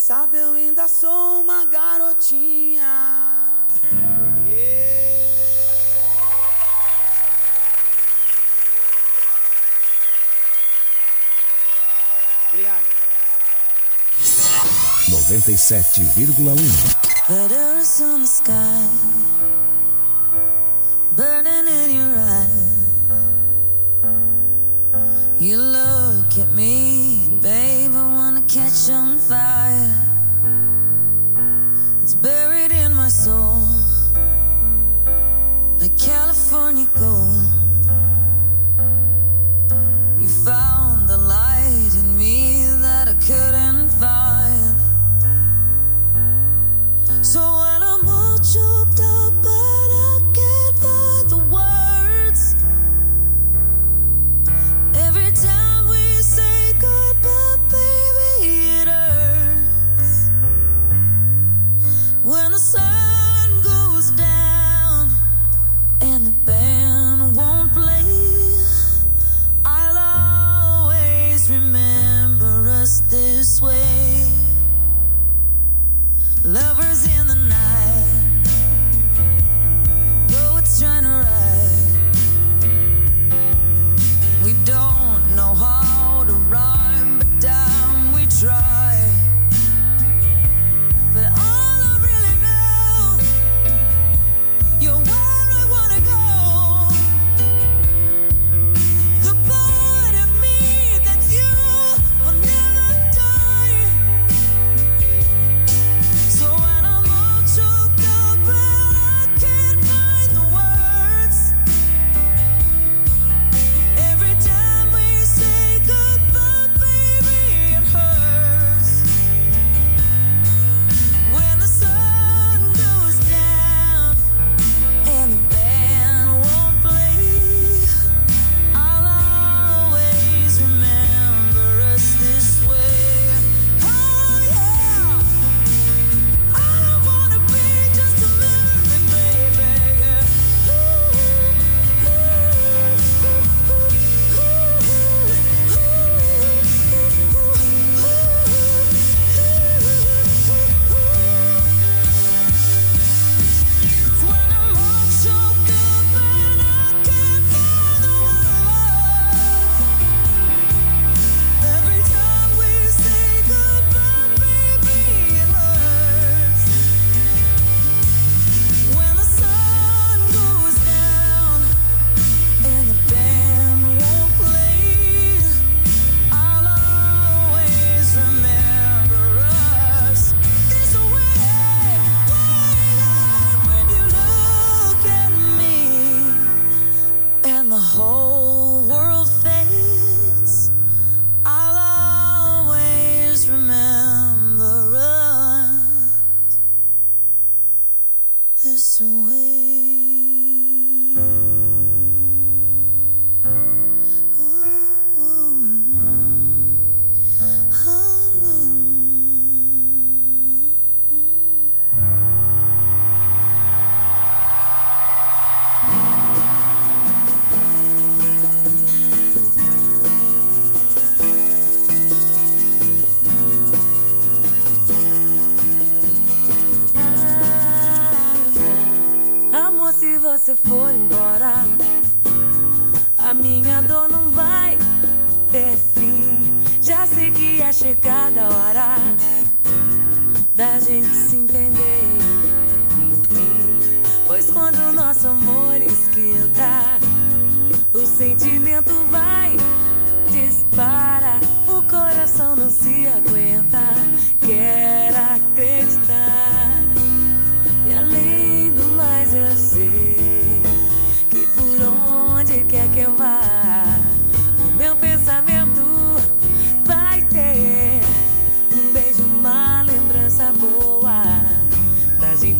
sabe eu ainda sou uma garotinha. Obrigado. 97,1 Burning in your eyes You look at me, baby catch on fire. It's buried in my soul, like California gold. You found the light in me that I couldn't find. So. I Lovers in the night. Though it's trying to. Se você for embora, a minha dor não vai ter fim. Já sei que é chegada a hora da gente se entender. Pois quando o nosso amor esquenta, o sentimento vai dispara. O coração não se aguenta. Quer acreditar.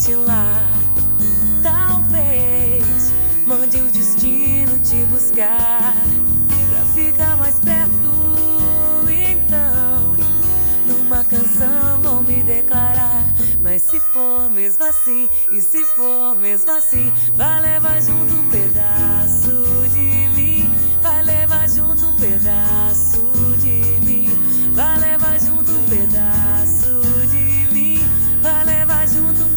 Lá. Talvez mande o destino te buscar pra ficar mais perto. Então, numa canção vou me declarar. Mas se for mesmo assim, e se for mesmo assim, vai levar junto um pedaço de mim. Vai levar junto um pedaço de mim. Vai levar junto um pedaço de mim. Vai levar junto um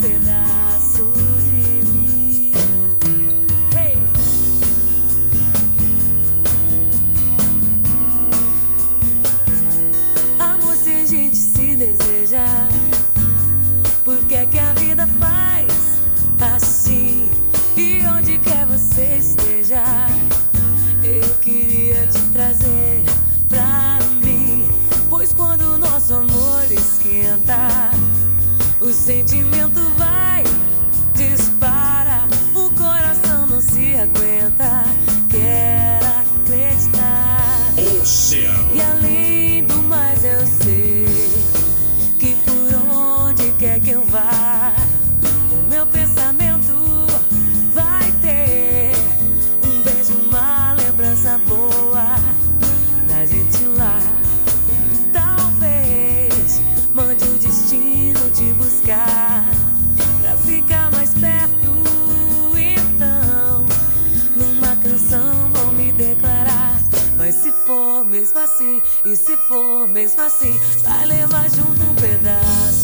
por que é que a vida faz assim? E onde quer você esteja, eu queria te trazer pra mim. Pois quando o nosso amor esquenta, o sentimento vai, ficar mais perto. Então, numa canção vou me declarar. Mas se for mesmo assim, e se for mesmo assim, vai levar junto um pedaço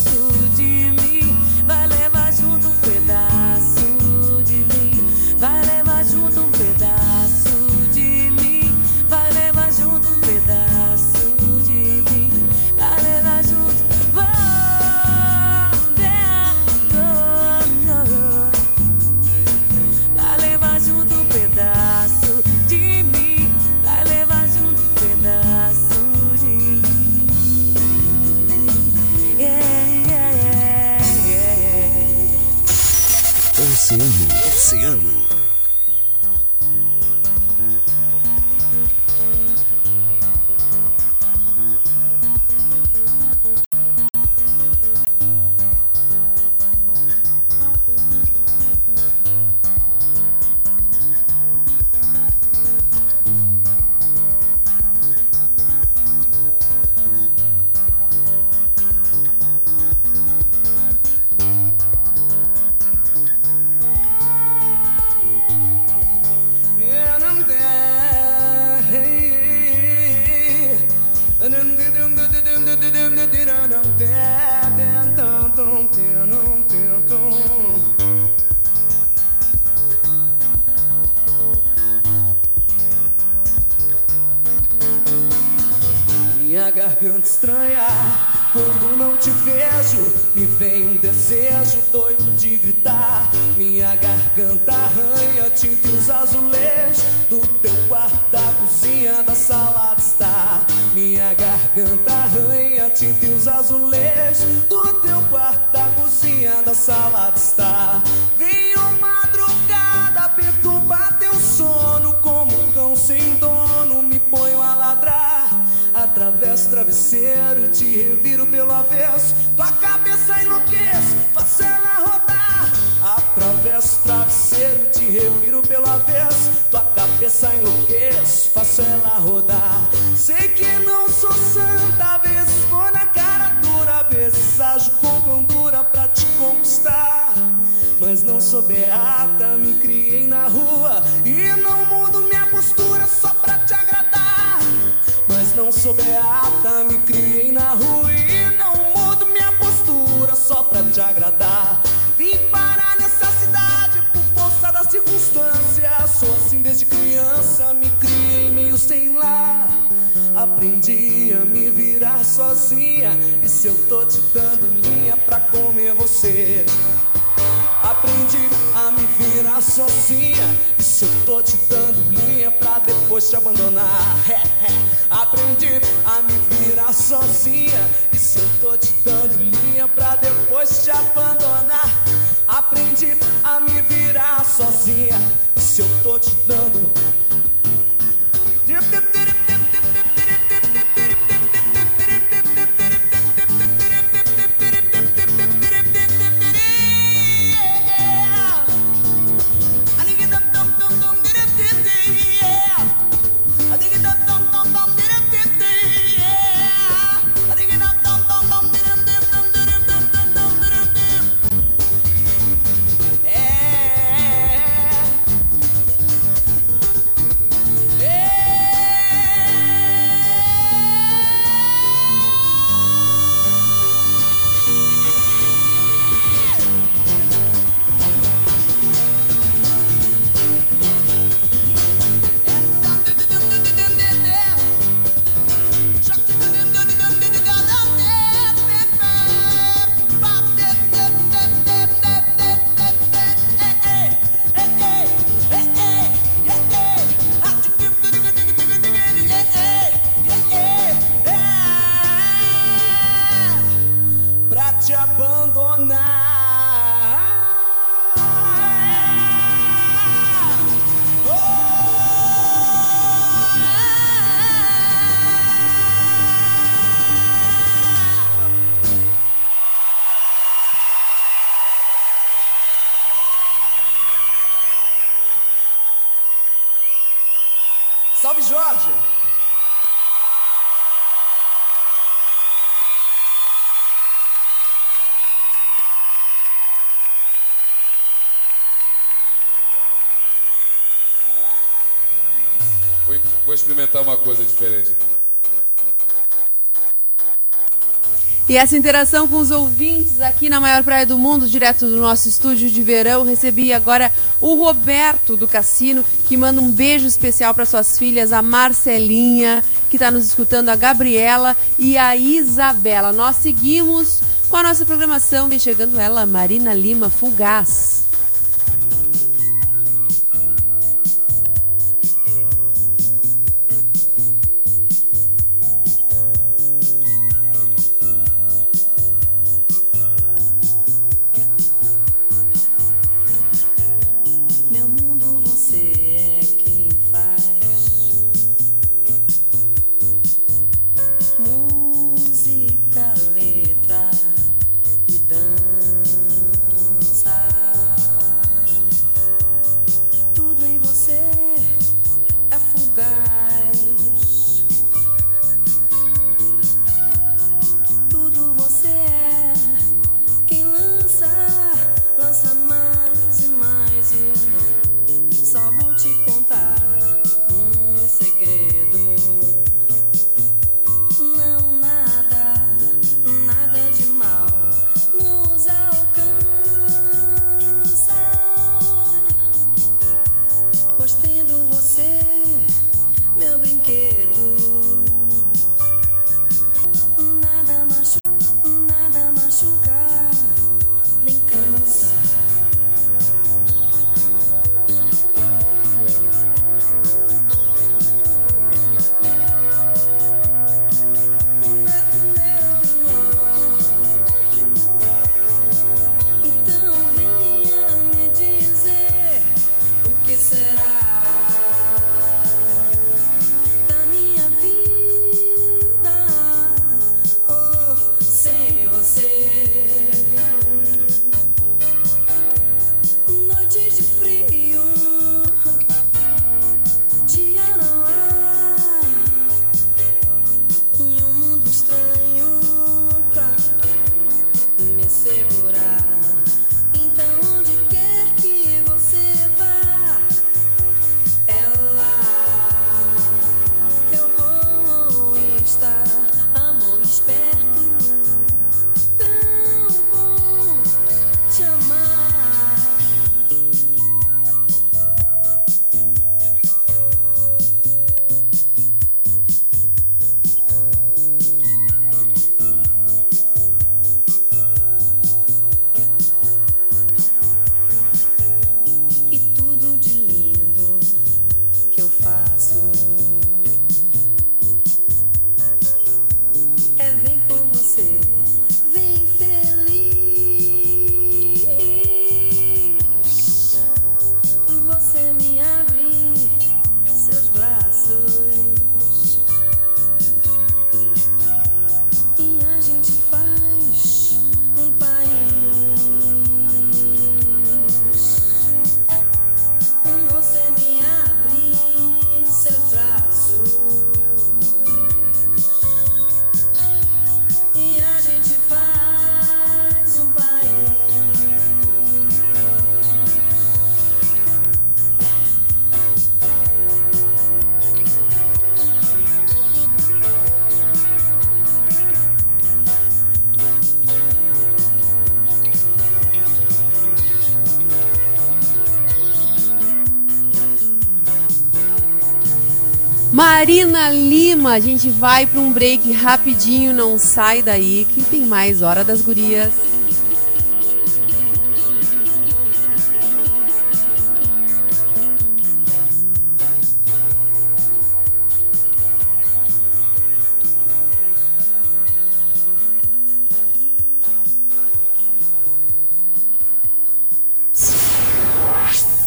Oceano. Minha garganta estranha, quando não te vejo, me vem um desejo doido de gritar. Minha garganta arranha, tinta e os azulejos do teu quarto, da cozinha, da sala. Minha garganta arranha, tinta e os azulejos do teu quarto, da cozinha, da sala de estar. Venho madrugada, perturbar teu sono como um cão sem dono, me ponho a ladrar. Atravesso o travesseiro, te reviro pelo avesso. Tua cabeça enlouqueço, faço ela rodar. A Atravesso o travesseiro, te reviro pelo avesso. Tua cabeça enlouqueço, faço ela rodar. Sei que não sou beata, me criei na rua e não mudo minha postura só pra te agradar. Mas não sou beata, me criei na rua e não mudo minha postura só pra te agradar. Vim parar nessa cidade por força da circunstância. Sou assim desde criança, me criei meio sem lar. Aprendi a me virar sozinha. E se eu tô te dando linha pra comer você? Aprendi a me virar sozinha. E se eu tô te dando linha pra depois te abandonar? Aprendi a me virar sozinha. E se eu tô te dando linha pra depois te abandonar? Aprendi a me virar sozinha. E se eu tô te dando. Salve Jorge! Vou, experimentar uma coisa diferente. E essa interação com os ouvintes aqui na maior praia do mundo, direto do nosso estúdio de verão, recebi agora o Roberto do Cassino, que manda um beijo especial para suas filhas, a Marcelinha, que está nos escutando, a Gabriela e a Isabela. Nós seguimos com a nossa programação, vem chegando ela, Marina Lima Fugaz. Marina Lima, a gente vai para um break rapidinho, não sai daí que tem mais Hora das Gurias.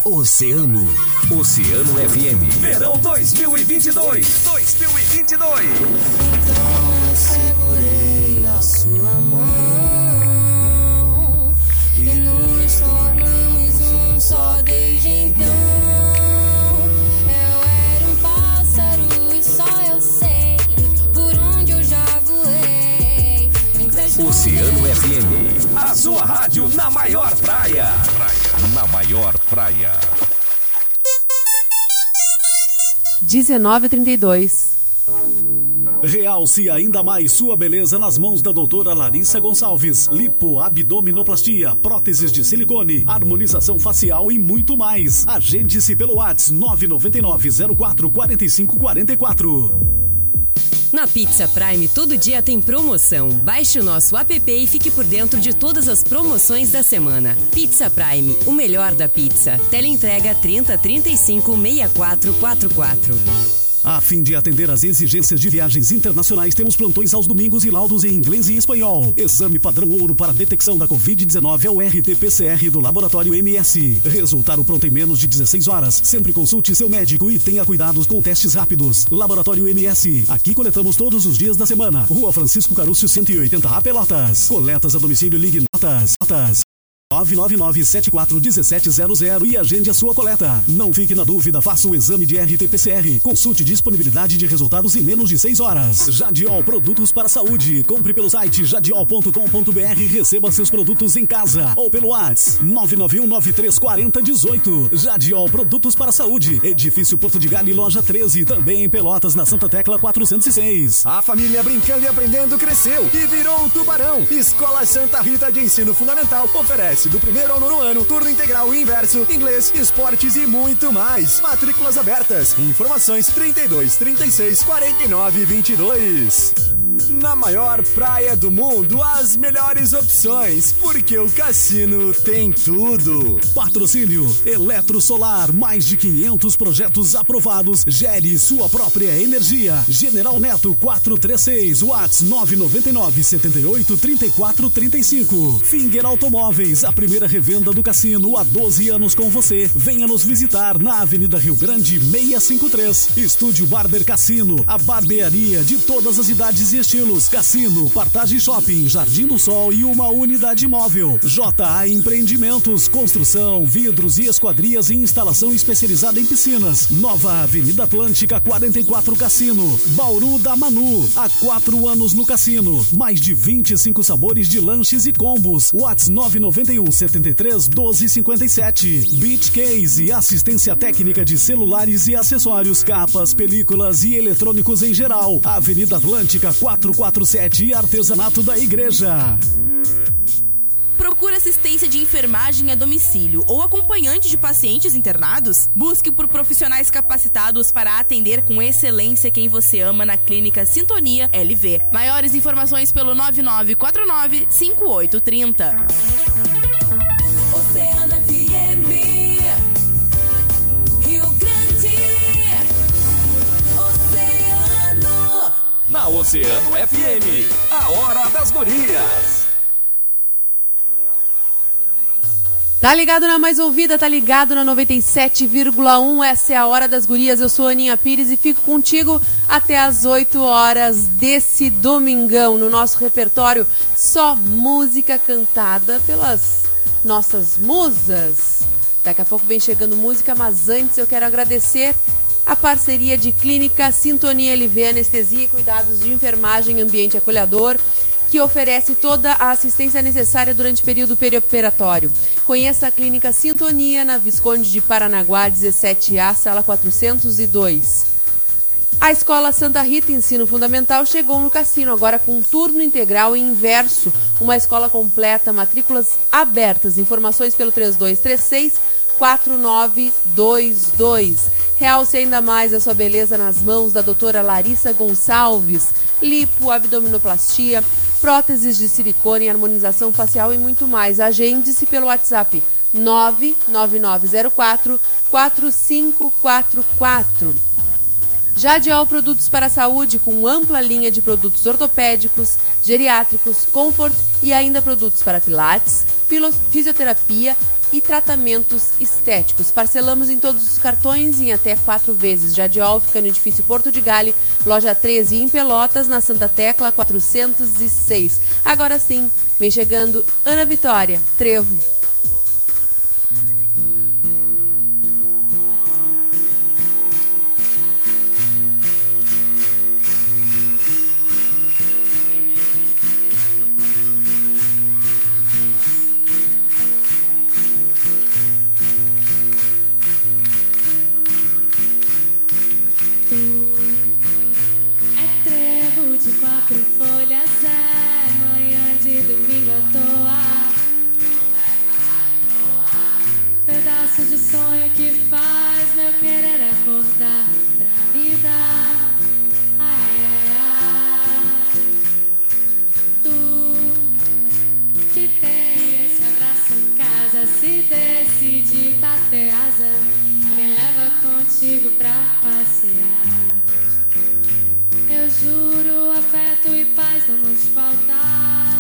Oceano. Oceano FM. Verão 2022. 2022. Então segurei a sua mão e nos tornamos um só desde então. Oceano FM. A sua rádio na maior praia. Na maior praia. 1932. Realce ainda mais sua beleza nas mãos da doutora Larissa Gonçalves. Lipo, abdominoplastia, próteses de silicone, harmonização facial e muito mais. Agende-se pelo WhatsApp 999 04 45 44. Na Pizza Prime, todo dia tem promoção. Baixe o nosso app e fique por dentro de todas as promoções da semana. Pizza Prime, o melhor da pizza. Teleentrega 30 35 64 44. A fim de atender às exigências de viagens internacionais, temos plantões aos domingos e laudos em inglês e espanhol. Exame padrão ouro para detecção da Covid-19 é o RT-PCR do Laboratório MS. Resultado pronto em menos de 16 horas. Sempre consulte seu médico e tenha cuidados com testes rápidos. Laboratório MS. Aqui coletamos todos os dias da semana. Rua Francisco Carúcio 180A Pelotas. Coletas a domicílio ligue notas. notas. 999-741700 e agende a sua coleta. Não fique na dúvida, faça o exame de RT-PCR. Consulte disponibilidade de resultados em menos de 6 horas. Jadiol Produtos para Saúde. Compre pelo site jadiol.com.br e receba seus produtos em casa. Ou pelo WhatsApp 991-934018. Jadiol Produtos para a Saúde. Edifício Porto de Galho, loja 13. Também em Pelotas, na Santa Tecla 406. A família brincando e aprendendo cresceu e virou um tubarão. Escola Santa Rita de Ensino Fundamental oferece do primeiro ao nono ano, turno integral e inverso, inglês, esportes e muito mais. Matrículas abertas. Informações 32 36 49 22. Na maior praia do mundo, as melhores opções, porque o cassino tem tudo. Patrocínio Eletrosolar, mais de 500 projetos aprovados. Gere sua própria energia. General Neto 436, Watts 999 78 34 35. Finger Automóveis, a primeira revenda do cassino há 12 anos com você. Venha nos visitar na Avenida Rio Grande 653. Estúdio Barber Cassino, a barbearia de todas as idades e. Cassino, Partage Shopping, Jardim do Sol e uma unidade móvel. JA Empreendimentos, construção, vidros e esquadrias e instalação especializada em piscinas. Nova Avenida Atlântica 44 Cassino. Bauru da Manu, há quatro anos no cassino. Mais de 25 sabores de lanches e combos. Whats 991 73 12 57. Beach Case, assistência técnica de celulares e acessórios, capas, películas e eletrônicos em geral. Avenida Atlântica 447 e artesanato da igreja. Procura assistência de enfermagem a domicílio ou acompanhante de pacientes internados? Busque por profissionais capacitados para atender com excelência quem você ama na Clínica Sintonia LV. Maiores informações pelo 9949 5830. Na Oceano FM, a hora das gurias. Tá ligado na mais ouvida, tá ligado na 97,1. Essa é a Hora das Gurias. Eu sou Aninha Pires e fico contigo até as 8 horas desse domingão. No nosso repertório, só música cantada pelas nossas musas. Daqui a pouco vem chegando música, mas antes eu quero agradecer a parceria de Clínica Sintonia LV, Anestesia e Cuidados de Enfermagem Ambiente Acolhedor que oferece toda a assistência necessária durante o período perioperatório. Conheça a Clínica Sintonia na Visconde de Paranaguá, 17A, sala 402. A Escola Santa Rita Ensino Fundamental chegou no cassino, agora com turno integral e inverso. Uma escola completa, matrículas abertas. Informações pelo 3236 4922. Realce ainda mais a sua beleza nas mãos da doutora Larissa Gonçalves. Lipo, abdominoplastia, próteses de silicone, harmonização facial e muito mais. Agende-se pelo WhatsApp 99904 4544. Jadiol Produtos para a Saúde, com ampla linha de produtos ortopédicos, geriátricos, comfort e ainda produtos para pilates, fisioterapia, e tratamentos estéticos. Parcelamos em todos os cartões em até quatro vezes. Jadiol fica no edifício Porto de Gale, loja 13 em Pelotas, na Santa Tecla 406. Agora sim, vem chegando Ana Vitória, Trevo. pedaços de sonho que faz meu querer acordar pra vida. Ai, ai, ai. Tu que tem esse abraço em casa, se decide bater asa, me leva contigo pra passear. Eu juro, afeto e paz não nos faltar.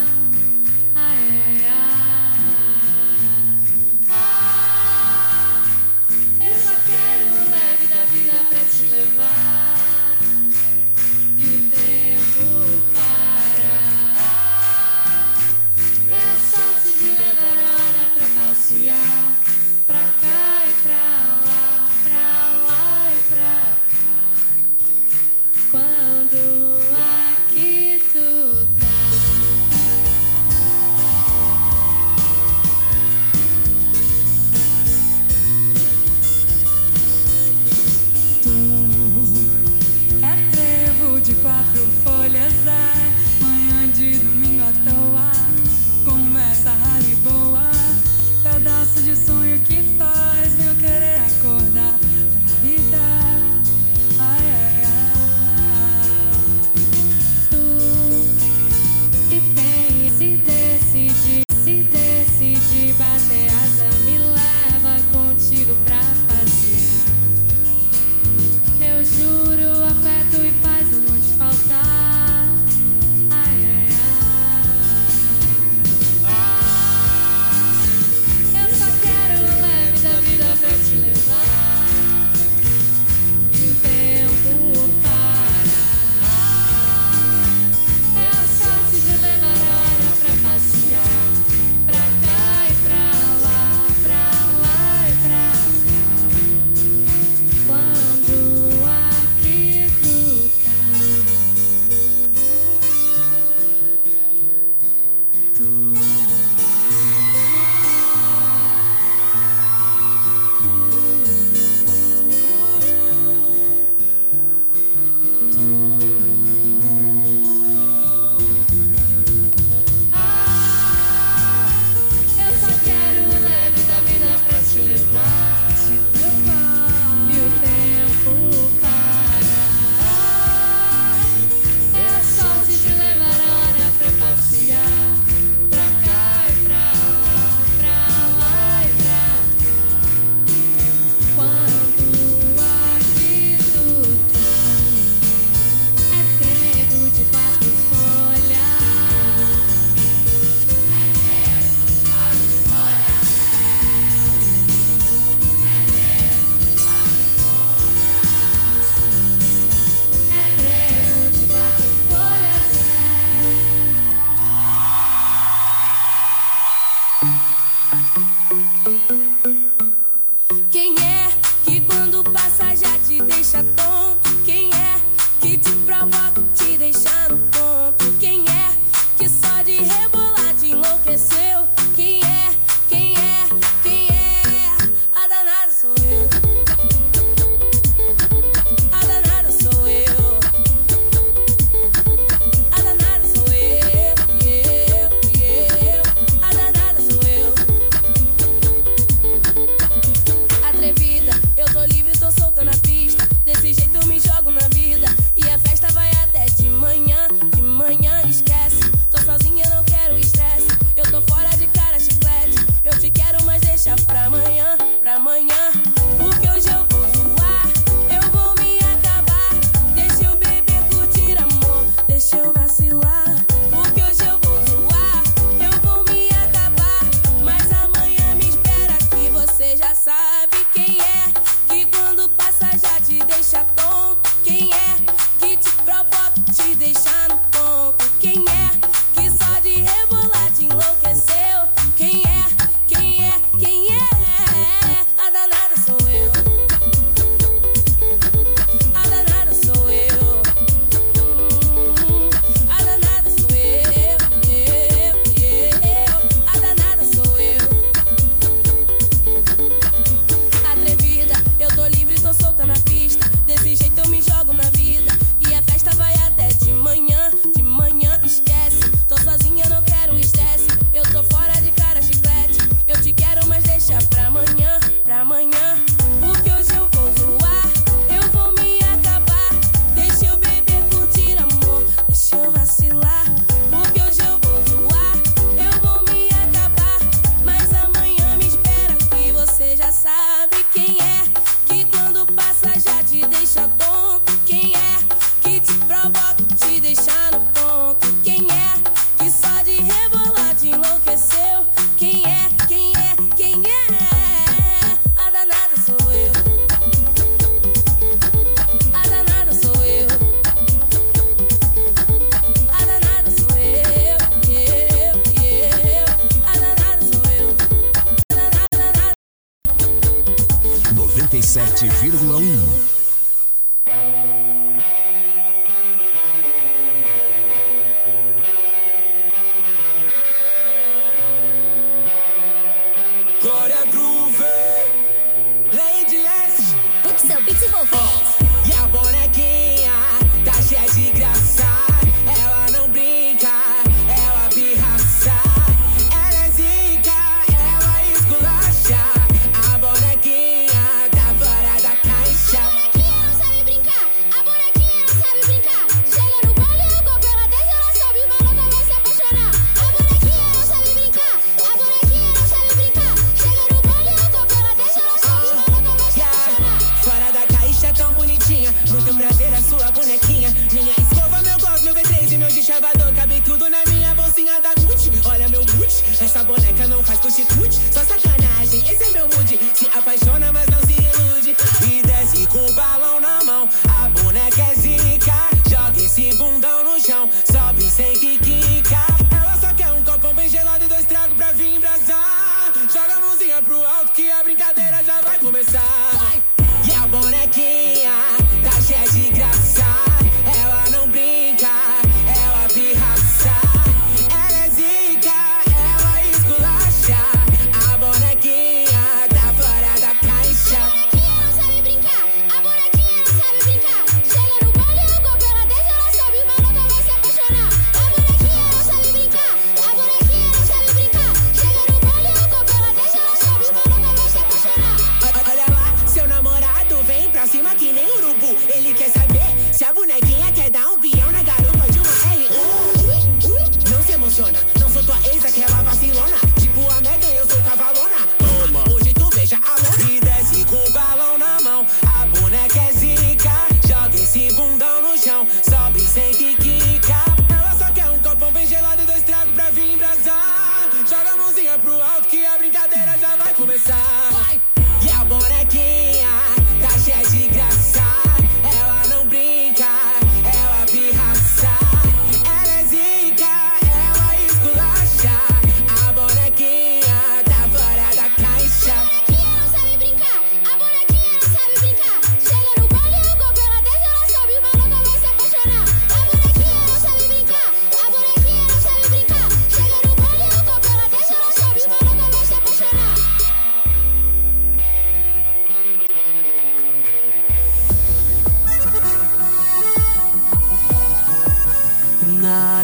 97,1.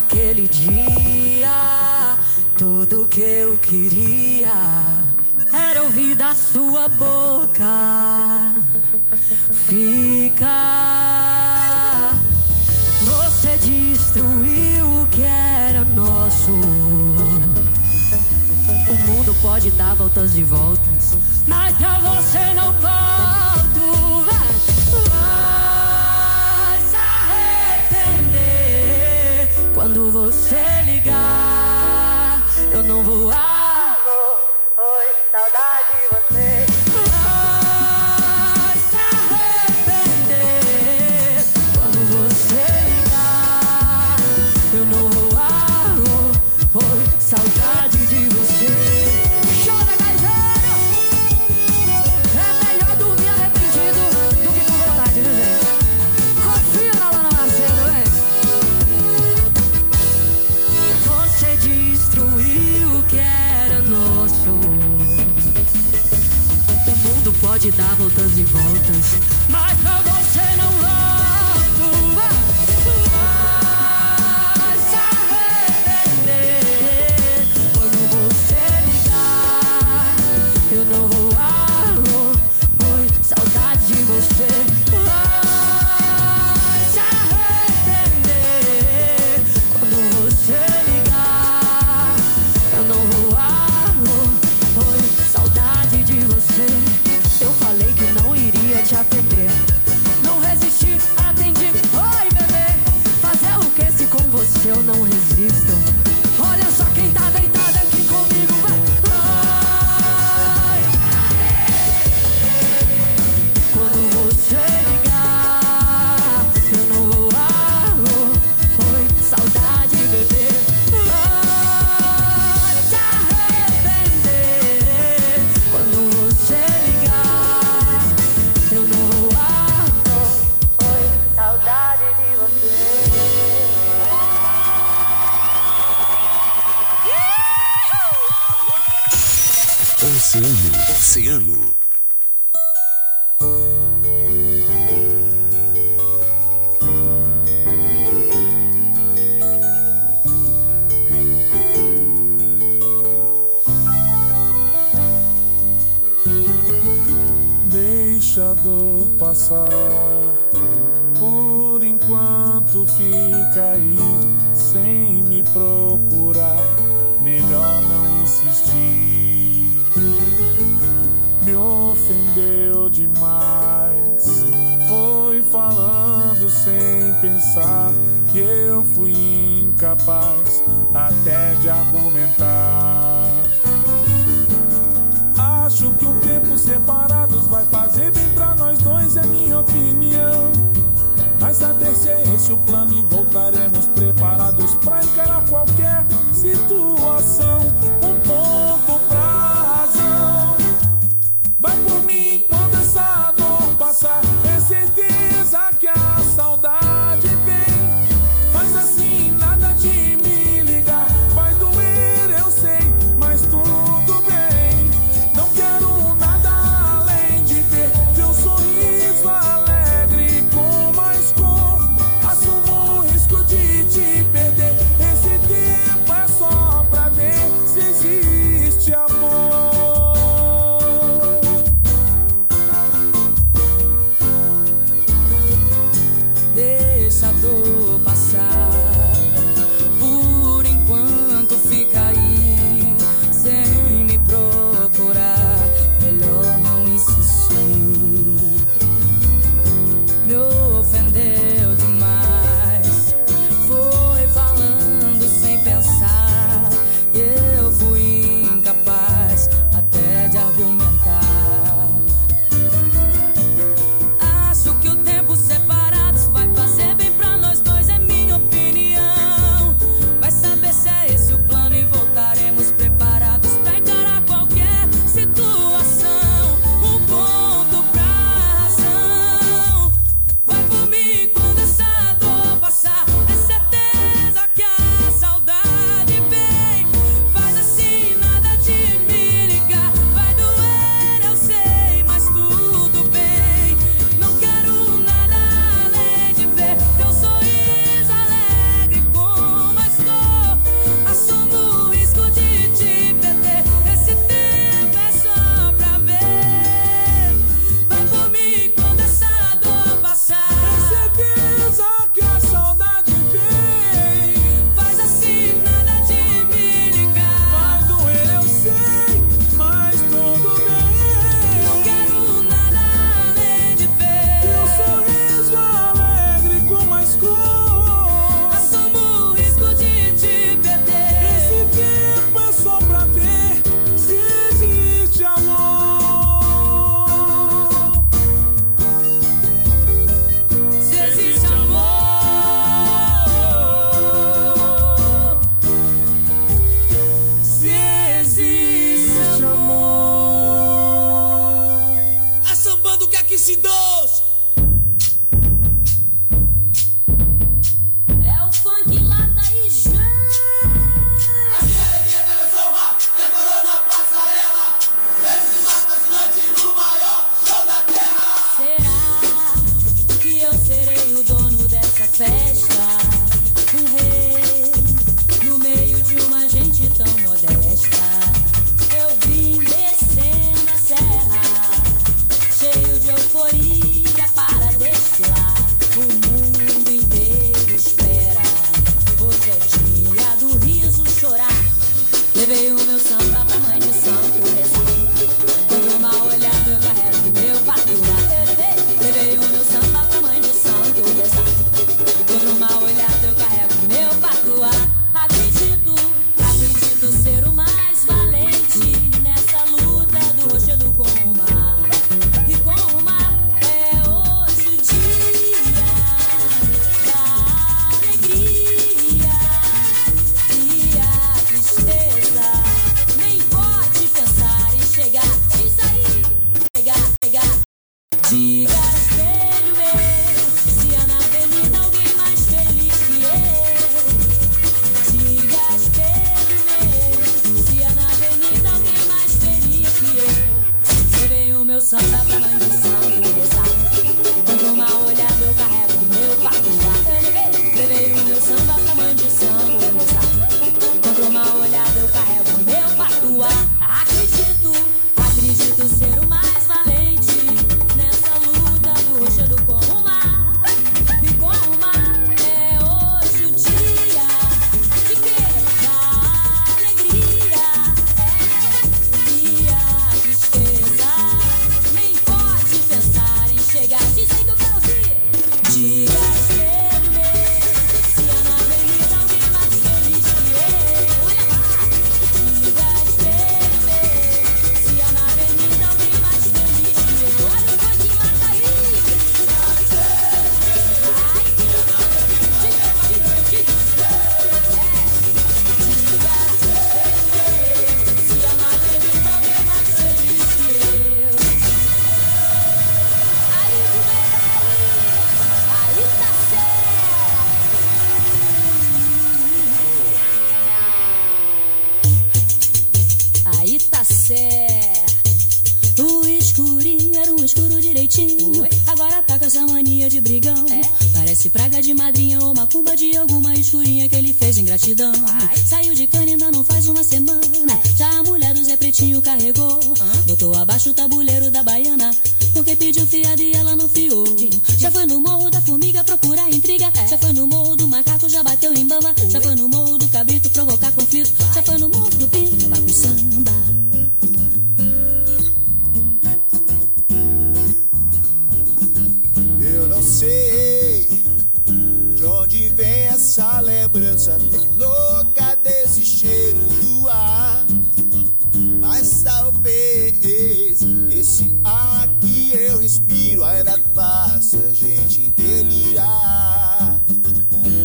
naquele dia. Tudo que eu queria era ouvir da sua boca. Fica. Você destruiu o que era nosso. O mundo pode dar voltas e voltas, mas pra você não pode. quando você dar voltas e voltas. passar. Por enquanto fica aí sem me procurar. Melhor não insistir. Me ofendeu demais. Foi falando sem pensar. E eu fui incapaz até de argumentar. Acho que o tempo separado vai fazer bem pra nós dois, é minha opinião. Mas a terceira esse o plano e voltaremos preparados pra encarar qualquer situação. Um bom que se dane. See. Tá. O escurinho era um escuro direitinho. Agora tá com essa mania de brigão. Parece praga de madrinha ou macumba de alguma escurinha que ele fez em gratidão. Saiu de cana ainda não faz uma semana. Já a mulher do Zé Pretinho carregou. Botou abaixo o tabuleiro da baiana. Porque pediu fiado e ela não fiou. Já foi no morro da formiga procurar intriga. Já foi no morro do macaco, já bateu em bamba. Já foi no morro lembrança tão louca desse cheiro do ar. Mas talvez esse ar que eu respiro ainda faça a gente delirar.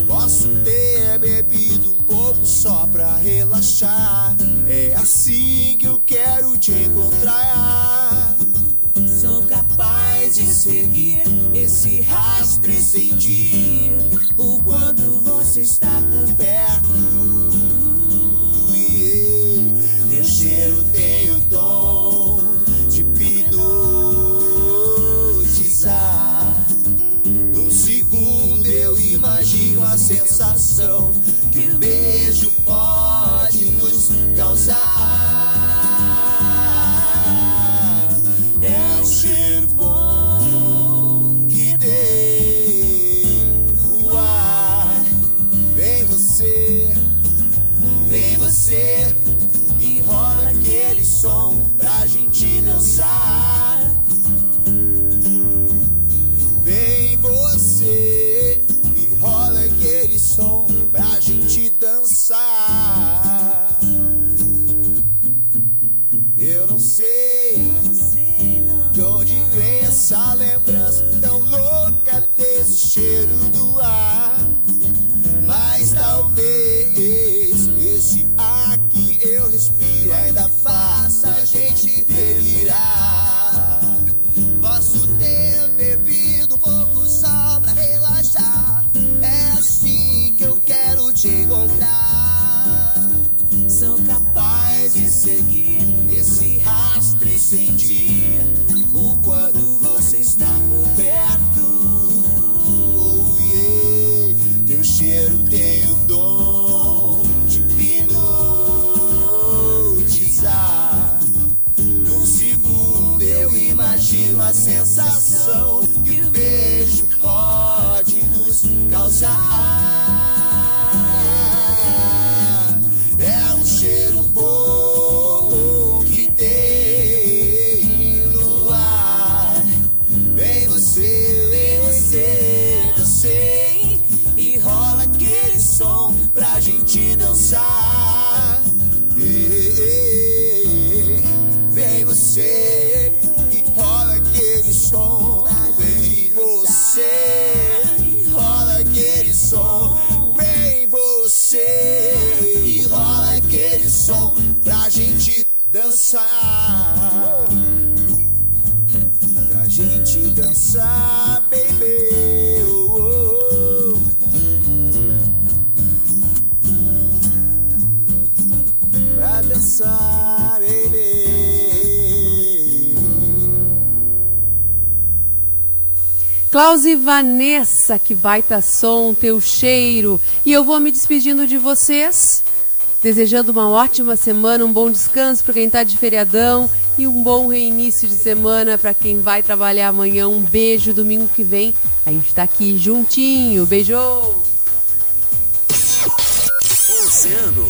Posso ter bebido um pouco só pra relaxar. É assim que eu quero te encontrar. Sou capaz de seguir esse rastro e sentir o quanto você está por perto. Yeah. Teu cheiro tem o dom de hipnotizar. Num segundo eu imagino a sensação que o beijo pode nos causar. É um cheiro bom som pra gente dançar. Vem você e rola aquele som pra gente dançar. Eu não sei de onde vem essa lembrança tão louca desse cheiro do ar. Mas talvez respiro ainda faça a gente delirar. Posso ter bebido pouco só pra relaxar. É assim que eu quero te encontrar. Sou capaz de seguir esse rastro e sentir o quanto você está por perto. Oh, yeah. Teu cheiro tem o dom imagino a sensação que o beijo pode nos causar. É um cheiro bom som pra gente dançar. Pra gente dançar, baby. Oh, oh, oh. Pra dançar, baby. Klaus e Vanessa, que baita som, teu cheiro. E eu vou me despedindo de vocês, desejando uma ótima semana, um bom descanso para quem está de feriadão e um bom reinício de semana para quem vai trabalhar amanhã. Um beijo, domingo que vem a gente está aqui juntinho. Beijo! Oceano.